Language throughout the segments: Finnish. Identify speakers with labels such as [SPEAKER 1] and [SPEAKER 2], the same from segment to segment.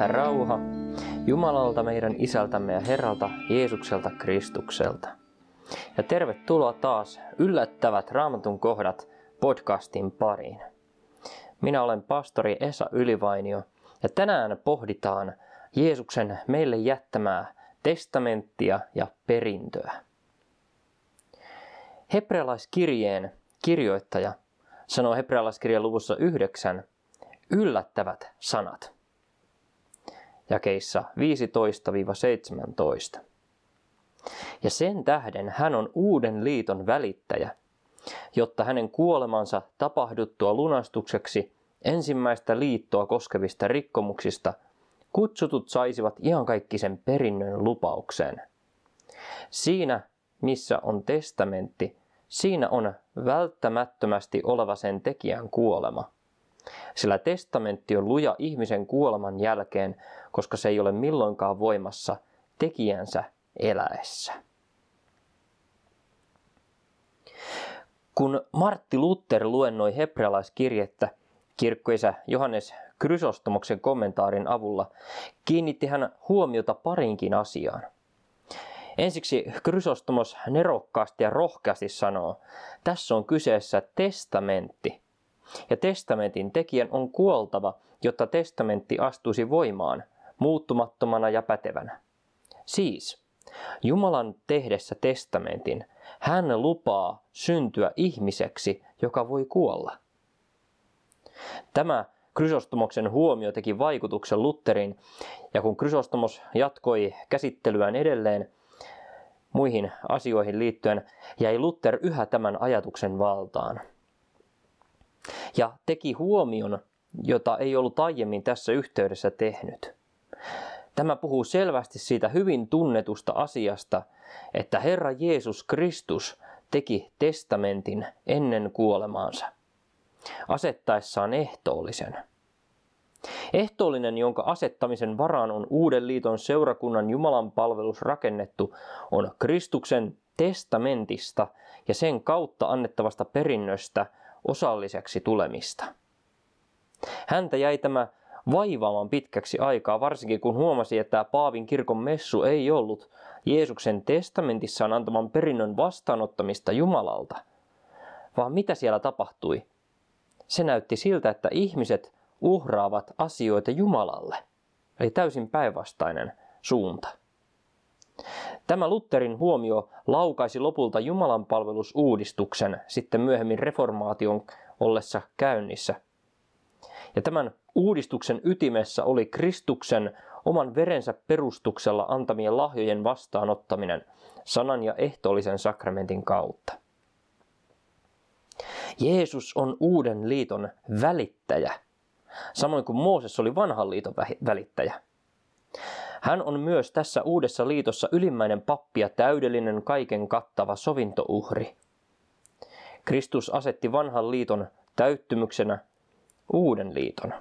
[SPEAKER 1] rauha Jumalalta meidän Isältämme ja Herralta Jeesukselta Kristukselta. Ja tervetuloa taas Yllättävät raamatun kohdat podcastin pariin. Minä olen pastori Esa Ylivainio ja tänään pohditaan Jeesuksen meille jättämää testamenttia ja perintöä. Hebrealaiskirjeen kirjoittaja sanoo hebrealaiskirjan luvussa 9 yllättävät sanat. Jakeissa 15-17. Ja sen tähden hän on uuden liiton välittäjä, jotta hänen kuolemansa tapahduttua lunastukseksi ensimmäistä liittoa koskevista rikkomuksista kutsutut saisivat iankaikkisen perinnön lupaukseen. Siinä, missä on testamentti, siinä on välttämättömästi oleva sen tekijän kuolema. Sillä testamentti on luja ihmisen kuoleman jälkeen, koska se ei ole milloinkaan voimassa tekijänsä eläessä. Kun Martti Luther luennoi hebrealaiskirjettä, kirkkoisä Johannes Krysostomoksen kommentaarin avulla kiinnitti hän huomiota parinkin asiaan. Ensiksi Krysostomos nerokkaasti ja rohkeasti sanoo, tässä on kyseessä testamentti, ja testamentin tekijän on kuoltava, jotta testamentti astuisi voimaan, muuttumattomana ja pätevänä. Siis, Jumalan tehdessä testamentin, hän lupaa syntyä ihmiseksi, joka voi kuolla. Tämä Krysostomoksen huomio teki vaikutuksen Lutherin, ja kun Krysostomos jatkoi käsittelyään edelleen muihin asioihin liittyen, jäi Luther yhä tämän ajatuksen valtaan – ja teki huomion, jota ei ollut aiemmin tässä yhteydessä tehnyt. Tämä puhuu selvästi siitä hyvin tunnetusta asiasta, että Herra Jeesus Kristus teki testamentin ennen kuolemaansa, asettaessaan ehtoollisen. Ehtoollinen, jonka asettamisen varaan on uuden liiton seurakunnan Jumalan palvelus rakennettu, on Kristuksen testamentista ja sen kautta annettavasta perinnöstä osalliseksi tulemista. Häntä jäi tämä vaivaamaan pitkäksi aikaa, varsinkin kun huomasi, että Paavin kirkon messu ei ollut Jeesuksen testamentissaan antaman perinnön vastaanottamista Jumalalta. Vaan mitä siellä tapahtui? Se näytti siltä, että ihmiset uhraavat asioita Jumalalle. Eli täysin päinvastainen suunta. Tämä Lutherin huomio laukaisi lopulta Jumalan palvelusuudistuksen sitten myöhemmin reformaation ollessa käynnissä. Ja tämän uudistuksen ytimessä oli Kristuksen oman verensä perustuksella antamien lahjojen vastaanottaminen sanan ja ehtoollisen sakramentin kautta. Jeesus on uuden liiton välittäjä, samoin kuin Mooses oli vanhan liiton välittäjä. Hän on myös tässä uudessa liitossa ylimmäinen pappi ja täydellinen kaiken kattava sovintouhri. Kristus asetti vanhan liiton täyttymyksenä uuden liiton.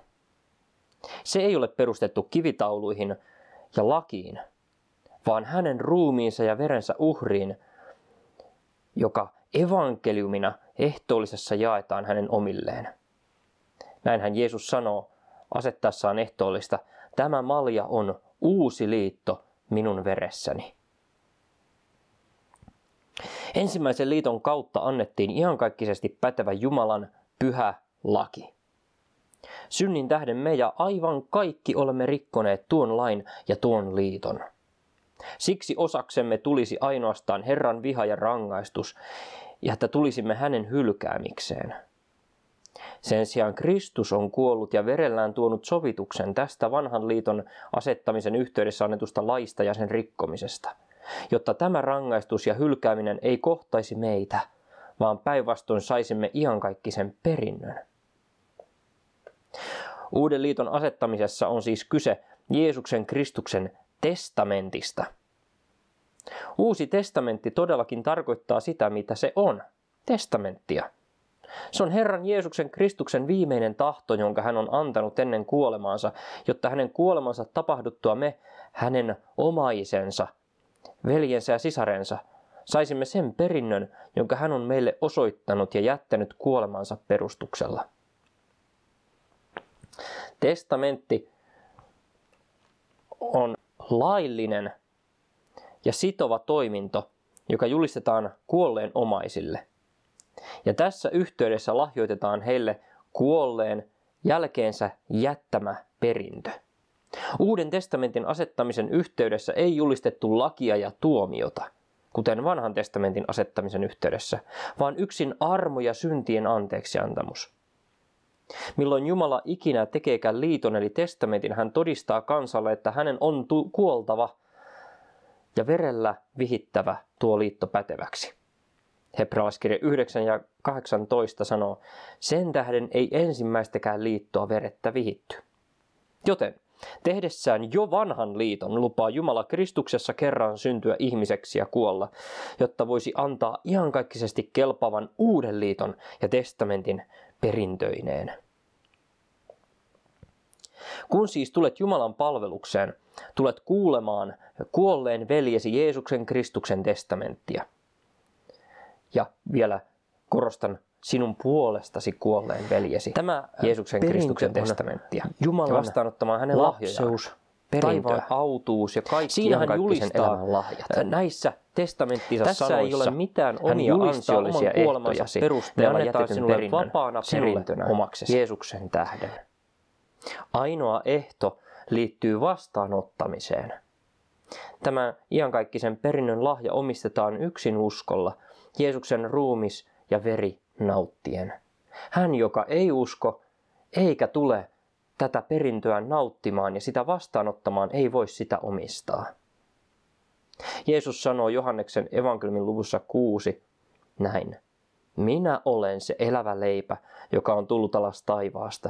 [SPEAKER 1] Se ei ole perustettu kivitauluihin ja lakiin, vaan hänen ruumiinsa ja verensä uhriin, joka evankeliumina ehtoollisessa jaetaan hänen omilleen. Näinhän Jeesus sanoo asettaessaan ehtoollista, tämä malja on uusi liitto minun veressäni. Ensimmäisen liiton kautta annettiin iankaikkisesti pätevä Jumalan pyhä laki. Synnin tähden me ja aivan kaikki olemme rikkoneet tuon lain ja tuon liiton. Siksi osaksemme tulisi ainoastaan Herran viha ja rangaistus, ja että tulisimme hänen hylkäämikseen. Sen sijaan Kristus on kuollut ja verellään tuonut sovituksen tästä vanhan liiton asettamisen yhteydessä annetusta laista ja sen rikkomisesta, jotta tämä rangaistus ja hylkääminen ei kohtaisi meitä, vaan päinvastoin saisimme iankaikkisen perinnön. Uuden liiton asettamisessa on siis kyse Jeesuksen Kristuksen testamentista. Uusi testamentti todellakin tarkoittaa sitä, mitä se on, testamenttia. Se on Herran Jeesuksen Kristuksen viimeinen tahto, jonka hän on antanut ennen kuolemaansa, jotta hänen kuolemansa tapahduttua me, hänen omaisensa, veljensä ja sisarensa, saisimme sen perinnön, jonka hän on meille osoittanut ja jättänyt kuolemansa perustuksella. Testamentti on laillinen ja sitova toiminto, joka julistetaan kuolleen omaisille. Ja tässä yhteydessä lahjoitetaan heille kuolleen jälkeensä jättämä perintö. Uuden testamentin asettamisen yhteydessä ei julistettu lakia ja tuomiota, kuten vanhan testamentin asettamisen yhteydessä, vaan yksin armo ja syntien anteeksiantamus. Milloin Jumala ikinä tekeekään liiton eli testamentin, hän todistaa kansalle, että hänen on tu- kuoltava ja verellä vihittävä tuo liitto päteväksi. Hebrealaiskirja 9 ja 18 sanoo, sen tähden ei ensimmäistäkään liittoa verettä vihitty. Joten Tehdessään jo vanhan liiton lupaa Jumala Kristuksessa kerran syntyä ihmiseksi ja kuolla, jotta voisi antaa iankaikkisesti kelpaavan uuden liiton ja testamentin perintöineen. Kun siis tulet Jumalan palvelukseen, tulet kuulemaan kuolleen veljesi Jeesuksen Kristuksen testamenttia. Ja vielä korostan sinun puolestasi kuolleen veljesi. Tämä Jeesuksen Kristuksen testamenttia. Jumalan vastaanottamaan hänen lapseus, taivaan autuus ja kaikki Siinä hän julistaa lahjat. näissä testamenttinsa Tässä sanoissa. ei ole mitään omia ansiollisia ehtoja perusteella annetaan sinulle perinnön, vapaana perintönä omaksesi Jeesuksen tähden. Ainoa ehto liittyy vastaanottamiseen. Tämä iankaikkisen perinnön lahja omistetaan yksin uskolla, Jeesuksen ruumis ja veri nauttien. Hän, joka ei usko eikä tule tätä perintöä nauttimaan ja sitä vastaanottamaan, ei voi sitä omistaa. Jeesus sanoo Johanneksen evankeliumin luvussa 6 näin. Minä olen se elävä leipä, joka on tullut alas taivaasta.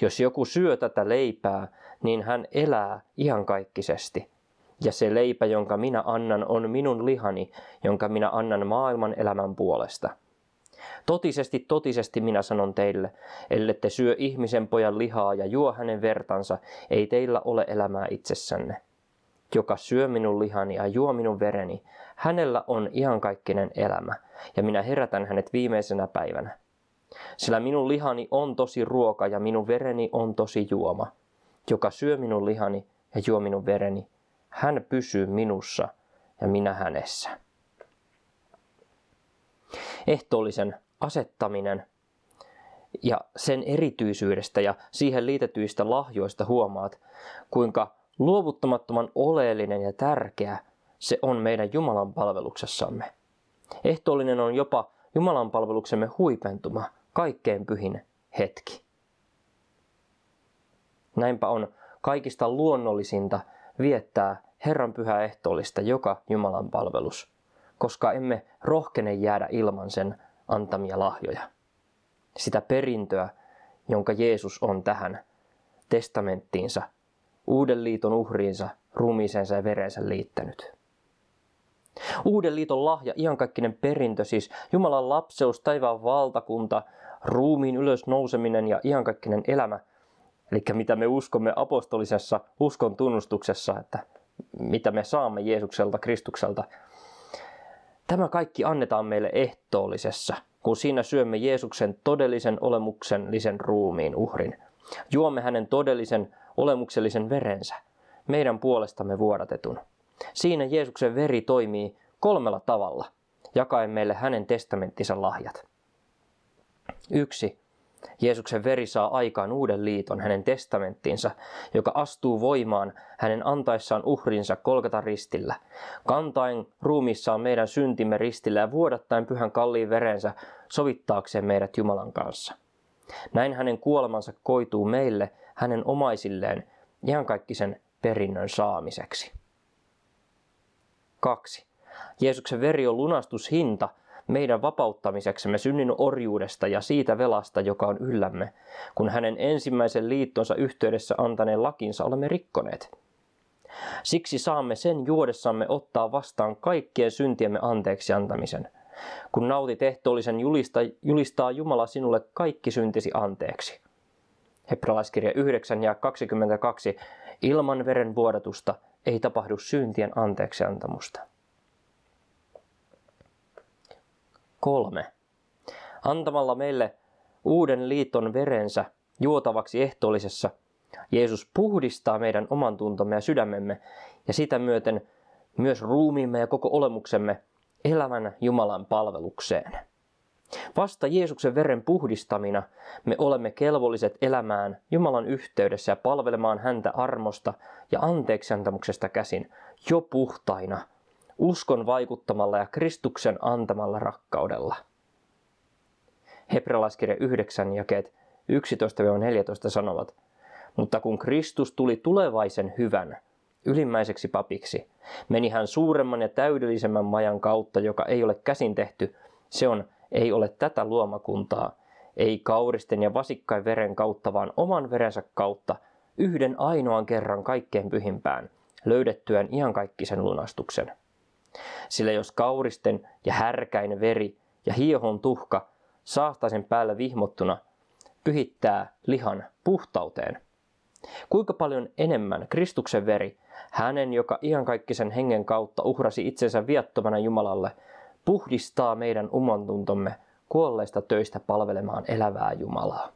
[SPEAKER 1] Jos joku syö tätä leipää, niin hän elää iankaikkisesti. Ja se leipä, jonka minä annan, on minun lihani, jonka minä annan maailman elämän puolesta. Totisesti, totisesti minä sanon teille, ellette syö ihmisen pojan lihaa ja juo hänen vertansa, ei teillä ole elämää itsessänne. Joka syö minun lihani ja juo minun vereni, hänellä on iankaikkinen elämä, ja minä herätän hänet viimeisenä päivänä. Sillä minun lihani on tosi ruoka ja minun vereni on tosi juoma. Joka syö minun lihani ja juo minun vereni, hän pysyy minussa ja minä hänessä. Ehtoollisen asettaminen ja sen erityisyydestä ja siihen liitetyistä lahjoista huomaat, kuinka luovuttamattoman oleellinen ja tärkeä se on meidän Jumalan palveluksessamme. Ehtoollinen on jopa Jumalan palveluksemme huipentuma, kaikkein pyhin hetki. Näinpä on kaikista luonnollisinta viettää Herran pyhää ehtoollista joka Jumalan palvelus, koska emme rohkene jäädä ilman sen antamia lahjoja. Sitä perintöä, jonka Jeesus on tähän testamenttiinsa, uuden liiton uhriinsa, ruumiiseensa ja verensä liittänyt. Uuden liiton lahja, iankaikkinen perintö, siis Jumalan lapseus, taivaan valtakunta, ruumiin ylösnouseminen ja iankaikkinen elämä, eli mitä me uskomme apostolisessa uskon tunnustuksessa, että mitä me saamme Jeesukselta, Kristukselta, Tämä kaikki annetaan meille ehtoollisessa, kun siinä syömme Jeesuksen todellisen olemuksellisen ruumiin uhrin. Juomme hänen todellisen olemuksellisen verensä, meidän puolestamme vuodatetun. Siinä Jeesuksen veri toimii kolmella tavalla, jakaen meille hänen testamenttinsa lahjat. Yksi. Jeesuksen veri saa aikaan uuden liiton, hänen testamenttinsa, joka astuu voimaan hänen antaessaan uhrinsa kolkata ristillä, kantaen ruumissaan meidän syntimme ristillä ja vuodattaen pyhän kalliin verensä sovittaakseen meidät Jumalan kanssa. Näin hänen kuolemansa koituu meille, hänen omaisilleen, iankaikkisen perinnön saamiseksi. 2. Jeesuksen veri on lunastushinta – meidän vapauttamiseksemme synnin orjuudesta ja siitä velasta, joka on yllämme, kun hänen ensimmäisen liittonsa yhteydessä antaneen lakinsa olemme rikkoneet. Siksi saamme sen juodessamme ottaa vastaan kaikkien syntiemme anteeksi antamisen. Kun nautit ehtoollisen julista, julistaa Jumala sinulle kaikki syntisi anteeksi. Hebralaiskirja 9 ja 22. Ilman veren vuodatusta ei tapahdu syntien anteeksiantamusta. Kolme. Antamalla meille uuden liiton verensä juotavaksi ehtoollisessa, Jeesus puhdistaa meidän oman tuntomme ja sydämemme ja sitä myöten myös ruumiimme ja koko olemuksemme elävän Jumalan palvelukseen. Vasta Jeesuksen veren puhdistamina me olemme kelvolliset elämään Jumalan yhteydessä ja palvelemaan häntä armosta ja anteeksiantamuksesta käsin jo puhtaina, uskon vaikuttamalla ja Kristuksen antamalla rakkaudella. Hebrealaiskirja 9 jakeet 11-14 sanovat, mutta kun Kristus tuli tulevaisen hyvän, ylimmäiseksi papiksi, meni hän suuremman ja täydellisemmän majan kautta, joka ei ole käsin tehty, se on ei ole tätä luomakuntaa, ei kauristen ja vasikkain veren kautta, vaan oman verensä kautta, yhden ainoan kerran kaikkein pyhimpään, löydettyään iankaikkisen lunastuksen. Sillä jos kauristen ja härkäin veri ja hiehon tuhka saastaisen päällä vihmottuna pyhittää lihan puhtauteen, kuinka paljon enemmän Kristuksen veri, hänen, joka iankaikkisen hengen kautta uhrasi itsensä viattomana Jumalalle, puhdistaa meidän omantuntomme kuolleista töistä palvelemaan elävää Jumalaa.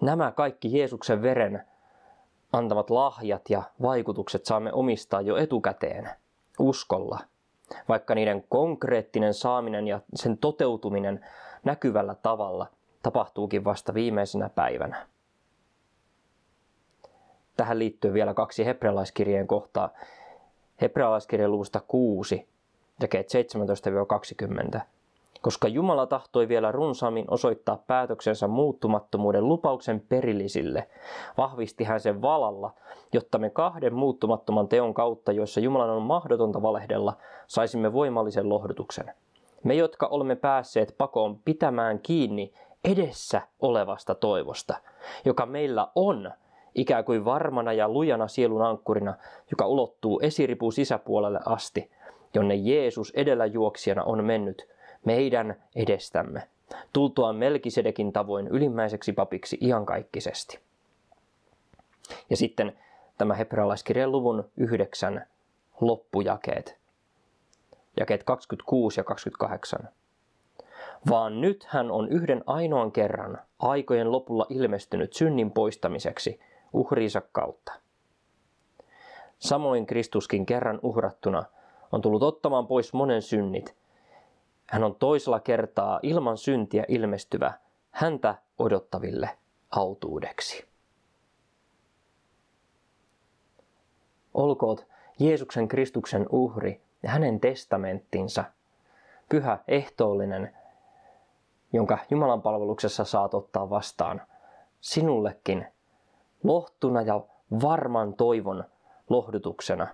[SPEAKER 1] Nämä kaikki Jeesuksen veren antamat lahjat ja vaikutukset saamme omistaa jo etukäteen uskolla, vaikka niiden konkreettinen saaminen ja sen toteutuminen näkyvällä tavalla tapahtuukin vasta viimeisenä päivänä. Tähän liittyy vielä kaksi hebrealaiskirjeen kohtaa, Hebrealaiskirjan luvusta 6, jakeet 17-20. Koska Jumala tahtoi vielä runsaammin osoittaa päätöksensä muuttumattomuuden lupauksen perillisille, vahvisti hän sen valalla, jotta me kahden muuttumattoman teon kautta, joissa Jumalan on mahdotonta valehdella, saisimme voimallisen lohdutuksen. Me, jotka olemme päässeet pakoon pitämään kiinni edessä olevasta toivosta, joka meillä on – ikään kuin varmana ja lujana sielun ankkurina, joka ulottuu esiripun sisäpuolelle asti, jonne Jeesus edellä juoksijana on mennyt meidän edestämme, tultuaan Melkisedekin tavoin ylimmäiseksi papiksi iankaikkisesti. Ja sitten tämä hebrealaiskirjan luvun yhdeksän loppujakeet, jakeet 26 ja 28 vaan nyt hän on yhden ainoan kerran aikojen lopulla ilmestynyt synnin poistamiseksi uhriinsa kautta. Samoin Kristuskin kerran uhrattuna on tullut ottamaan pois monen synnit. Hän on toisella kertaa ilman syntiä ilmestyvä häntä odottaville autuudeksi. Olkoot Jeesuksen Kristuksen uhri ja hänen testamenttinsa, pyhä ehtoollinen, jonka Jumalan palveluksessa saat ottaa vastaan, sinullekin lohtuna ja varman toivon lohdutuksena.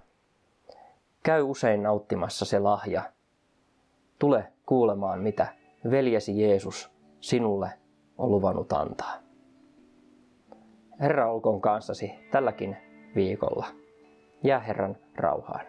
[SPEAKER 1] Käy usein nauttimassa se lahja. Tule kuulemaan, mitä veljesi Jeesus sinulle on luvannut antaa. Herra olkoon kanssasi tälläkin viikolla. Jää Herran rauhaan.